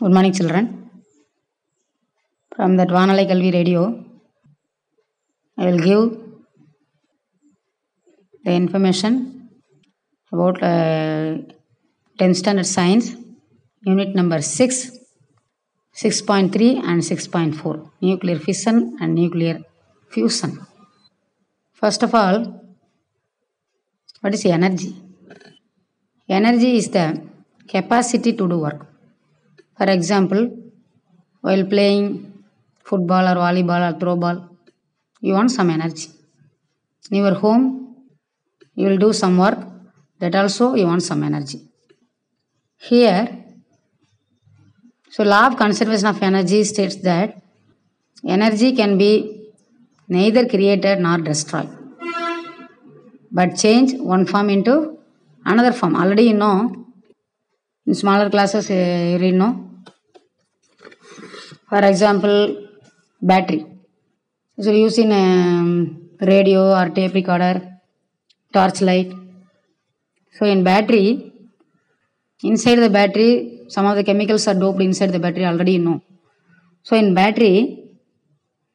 Good morning, children. From that Vanalai Kalvi radio, I will give the information about uh, 10th standard science, unit number 6, 6.3 and 6.4, nuclear fission and nuclear fusion. First of all, what is energy? Energy is the capacity to do work. For example, while playing football or volleyball or throw ball, you want some energy. In your home, you will do some work, that also you want some energy. Here, so law of conservation of energy states that energy can be neither created nor destroyed, but change one form into another form. Already you know, in smaller classes uh, you read know. For example, battery. So used in um, radio or tape recorder, torchlight. So in battery, inside the battery, some of the chemicals are doped inside the battery already you know. So in battery,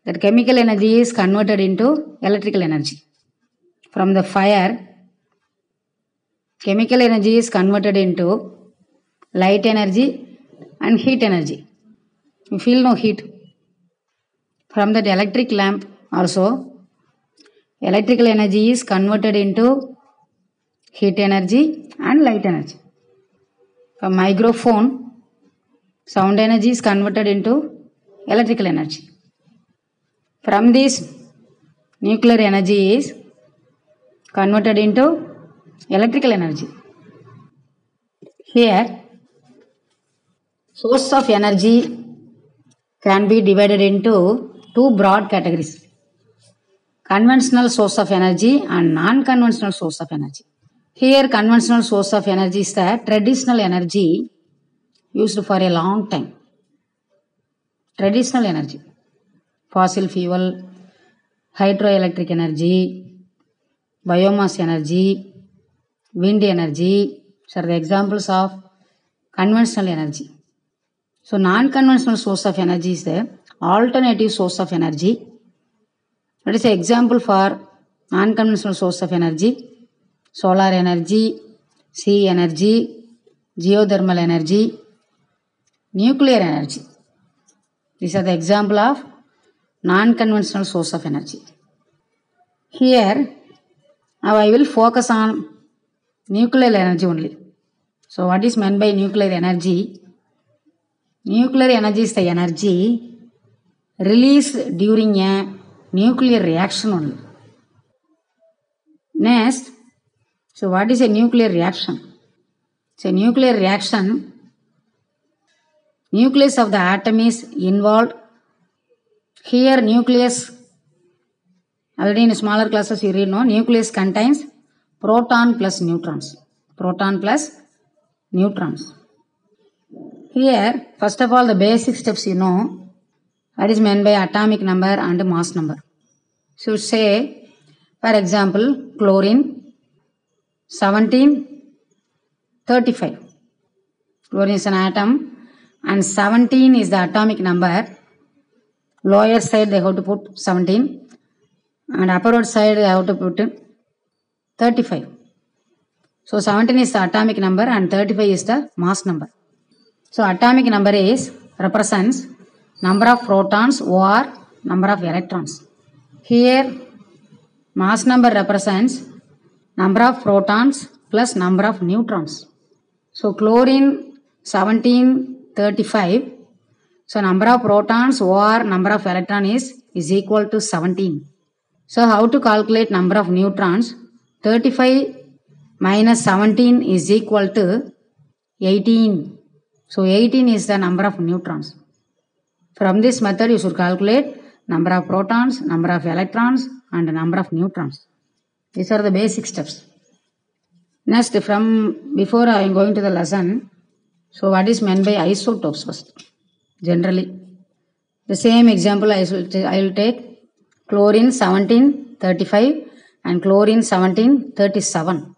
that chemical energy is converted into electrical energy. From the fire, chemical energy is converted into light energy and heat energy. You feel no heat. From that electric lamp also, electrical energy is converted into heat energy and light energy. From microphone, sound energy is converted into electrical energy. From this, nuclear energy is converted into electrical energy. Here, source of energy can be divided into two broad categories conventional source of energy and non conventional source of energy. Here, conventional source of energy is the traditional energy used for a long time. Traditional energy, fossil fuel, hydroelectric energy, biomass energy, wind energy, these are the examples of conventional energy. So non-conventional source of energy is the alternative source of energy. That is an example for non-conventional source of energy. Solar energy, sea energy, geothermal energy, nuclear energy. These are the example of non-conventional source of energy. Here, now I will focus on nuclear energy only. So what is meant by nuclear energy? Nuclear energy is the energy released during a nuclear reaction only. Next, so what is a nuclear reaction? So nuclear reaction, nucleus of the atom is involved. Here nucleus, already in smaller classes you read no, nucleus contains proton plus neutrons. Proton plus neutrons. Here, first of all, the basic steps you know, that is meant by atomic number and mass number. So, say, for example, chlorine 1735. Chlorine is an atom and 17 is the atomic number. Lower side they have to put 17 and upper side they have to put 35. So 17 is the atomic number and 35 is the mass number. So atomic number is represents number of protons or number of electrons. Here mass number represents number of protons plus number of neutrons. So chlorine 1735. So number of protons or number of electron is, is equal to 17. So how to calculate number of neutrons? 35 minus 17 is equal to 18. So 18 is the number of neutrons. From this method you should calculate number of protons, number of electrons and number of neutrons. These are the basic steps. Next from before I am going to the lesson, so what is meant by isotopes first? Generally. The same example I will, I will take chlorine 1735 and chlorine 1737.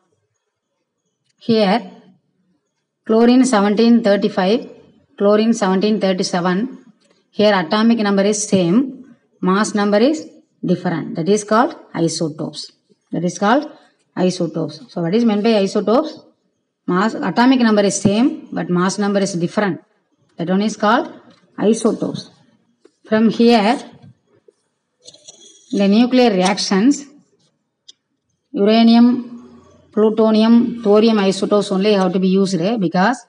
Here, chlorine 1735, chlorine 1737 here atomic number is same mass number is different. That is called isotopes. That is called isotopes. So what is meant by isotopes? Mass atomic number is same but mass number is different. That one is called isotopes. From here the nuclear reactions uranium plutonium thorium isotopes only have to be used eh, because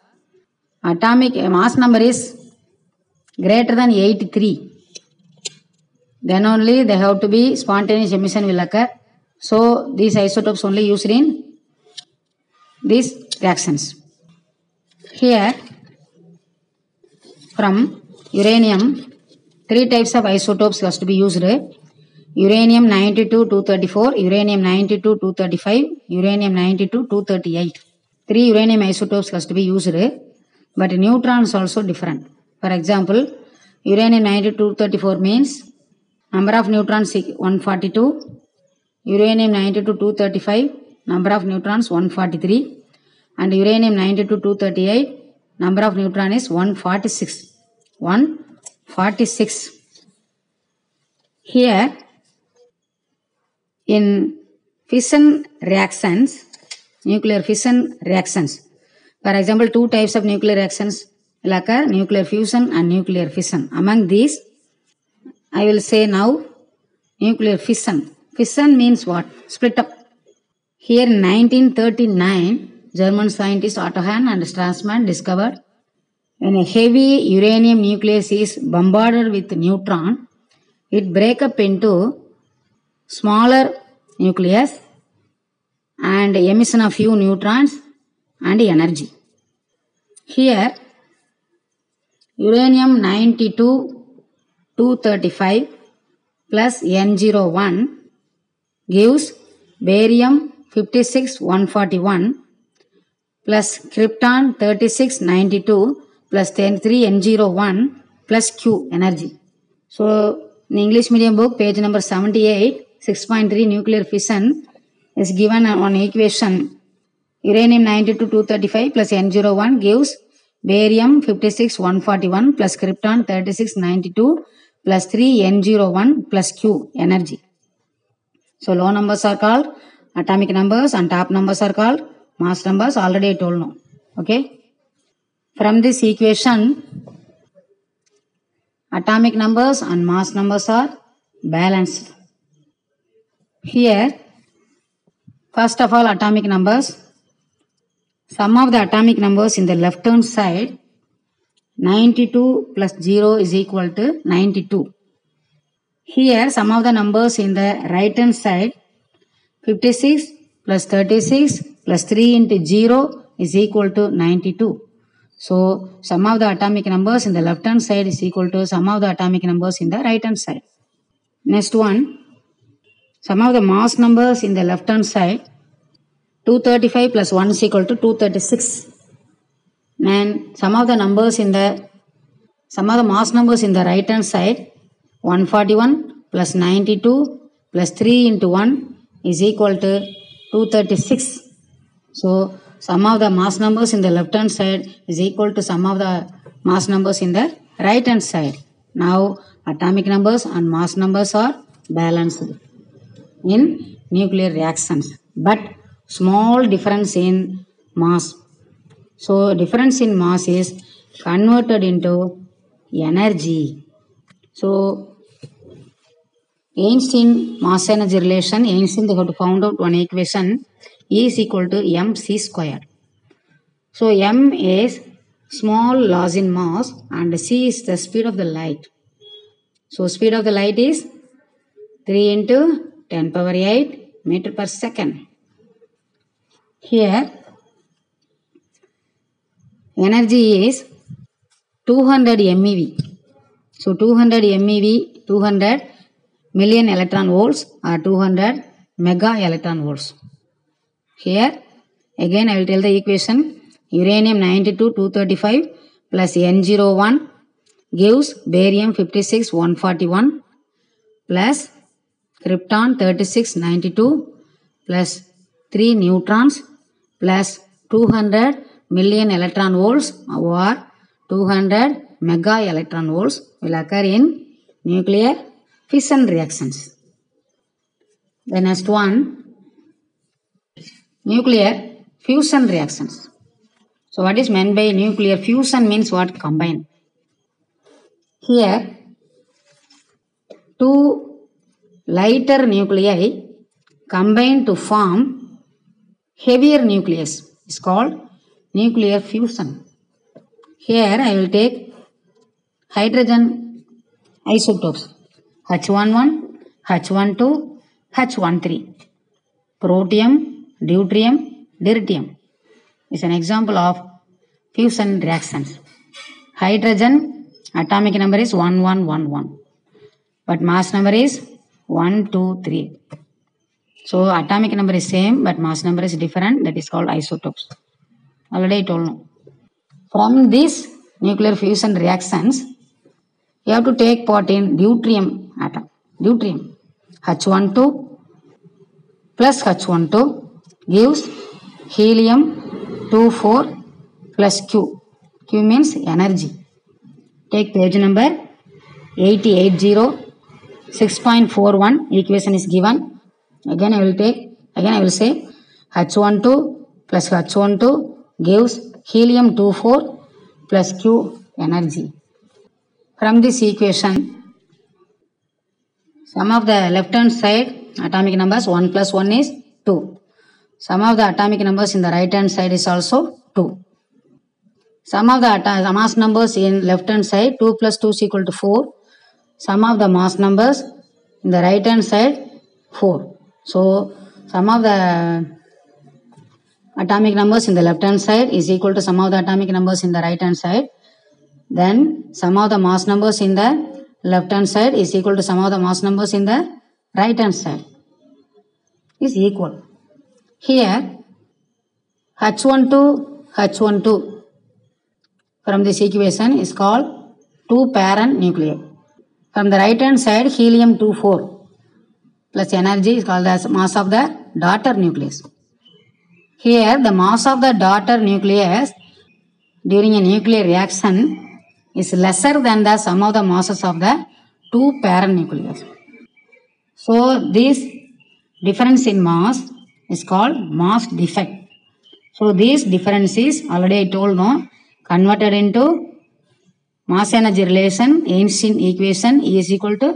atomic uh, mass number is greater than 83 then only they have to be spontaneous emission will occur so these isotopes only used in these reactions here from uranium three types of isotopes has to be used uranium 92 234 uranium 92 235 uranium 92 238 three uranium isotopes has to be used but neutrons also different. For example uranium 92 234 means number of neutrons 142 uranium 92 235 number of neutrons 143 and uranium 92 238 number of neutron is 146 146 here in fission reactions nuclear fission reactions. For example two types of nuclear reactions will occur nuclear fusion and nuclear fission. Among these i will say now nuclear fission. Fission means what? Split up. Here in 1939 german scientist otto hahn and strassmann discovered when a heavy uranium nucleus is bombarded with neutron it break up into smaller nucleus and emission of few neutrons and energy. Here, uranium 92 235 plus N01 gives barium 56 141 plus krypton 3692 plus 103 N01 plus Q energy. So, in English medium book, page number 78, 6.3 nuclear fission is given on equation uranium 92 235 plus N01 gives barium 56 141 plus krypton 36 92 plus 3 N01 plus Q energy. So low numbers are called atomic numbers and top numbers are called mass numbers already I told now. Okay. From this equation atomic numbers and mass numbers are balanced. Here first of all atomic numbers sum of the atomic numbers in the left hand side 92 plus 0 is equal to 92. Here sum of the numbers in the right hand side 56 plus 36 plus 3 into 0 is equal to 92. So sum of the atomic numbers in the left hand side is equal to sum of the atomic numbers in the right hand side. Next one sum of the mass numbers in the left hand side 235 plus 1 is equal to 236 and sum of the numbers in the sum of the mass numbers in the right hand side 141 plus 92 plus 3 into 1 is equal to 236 so sum of the mass numbers in the left hand side is equal to sum of the mass numbers in the right hand side. Now atomic numbers and mass numbers are balanced in nuclear reactions but small difference in mass. So difference in mass is converted into energy. So Einstein mass energy relation Einstein they have found out one equation E is equal to mc square. So m is small loss in mass and c is the speed of the light. So speed of the light is 3 into 10 power 8 meter per second here energy is 200 MeV. So 200 MeV, 200 million electron volts or 200 mega electron volts. Here again I will tell the equation uranium 92 235 plus N01 gives barium 56 141 plus krypton 3692 plus 3 neutrons plus 200 million electron volts or 200 mega electron volts will occur in nuclear fission reactions. The next one, nuclear fusion reactions. So what is meant by nuclear fusion means what? Combine. Here, two lighter nuclei combine to form heavier nucleus. It's called nuclear fusion. Here I will take hydrogen isotopes H11, H12, H13. Protium, deuterium, deuterium is an example of fusion reactions. Hydrogen atomic number is 1111 but mass number is 123. So atomic number is same but mass number is different that is called isotopes. Already told. From these nuclear fusion reactions you have to take part in deuterium atom. Deuterium H12 plus H12 gives helium 24 plus Q. Q means energy. Take page number 8080 6.41 equation is given. Again I will take again I will say H12 plus H12 gives helium 24 plus Q energy. From this equation sum of the left hand side atomic numbers 1 plus 1 is 2. Sum of the atomic numbers in the right hand side is also 2. Sum of the mass numbers in left hand side 2 plus 2 is equal to 4. Sum of the mass numbers in the right hand side 4. So sum of the atomic numbers in the left hand side is equal to sum of the atomic numbers in the right hand side. Then sum of the mass numbers in the left hand side is equal to sum of the mass numbers in the right hand side is equal. Here H12 H12 from this equation is called two parent nuclei. From the right hand side helium 24 plus energy is called as mass of the daughter nucleus. Here the mass of the daughter nucleus during a nuclear reaction is lesser than the sum of the masses of the two parent nucleus. So this difference in mass is called mass defect. So this difference is already I told no converted into mass energy relation Einstein equation E is equal to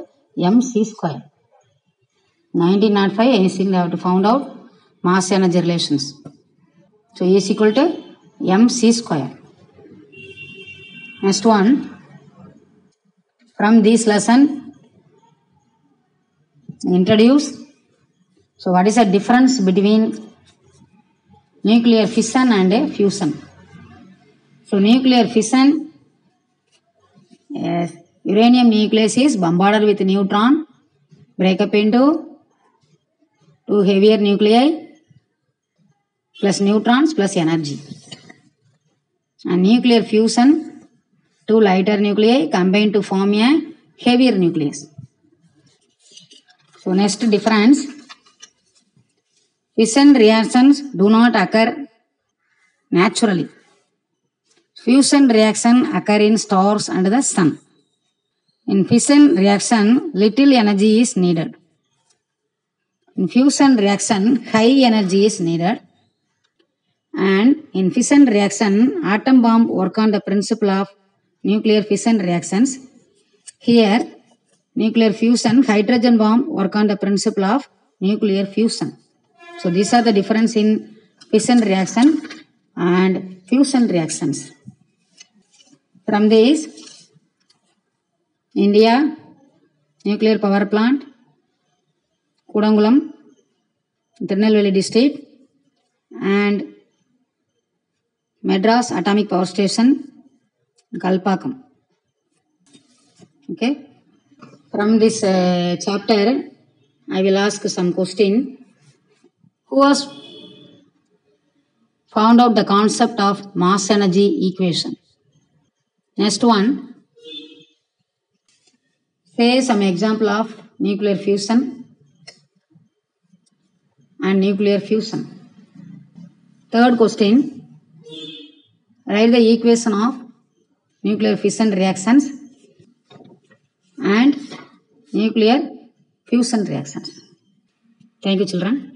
mc square. 1905 Einstein have to found out mass energy relations. So E is equal to mc square. Next one from this lesson introduce. So what is the difference between nuclear fission and a fusion? So nuclear fission, yes, uranium nucleus is bombarded with neutron, break up into two heavier nuclei plus neutrons plus energy. And nuclear fusion, two lighter nuclei combine to form a heavier nucleus. So next difference, fission reactions do not occur naturally. Fusion reaction occur in stars and the sun. In fission reaction, little energy is needed. In fusion reaction, high energy is needed. And in fission reaction, atom bomb work on the principle of nuclear fission reactions. Here, nuclear fusion, hydrogen bomb work on the principle of nuclear fusion. So these are the difference in fission reaction and fusion reactions. From this, India nuclear power plant, Kudangulam, Tirunelveli district, and Madras Atomic Power Station, Kalpakkam. Okay. From this uh, chapter, I will ask some question. Who has found out the concept of mass energy equation? Next one. Say some example of nuclear fusion and nuclear fusion. Third question. Write the equation of nuclear fission reactions and nuclear fusion reactions. Thank you children.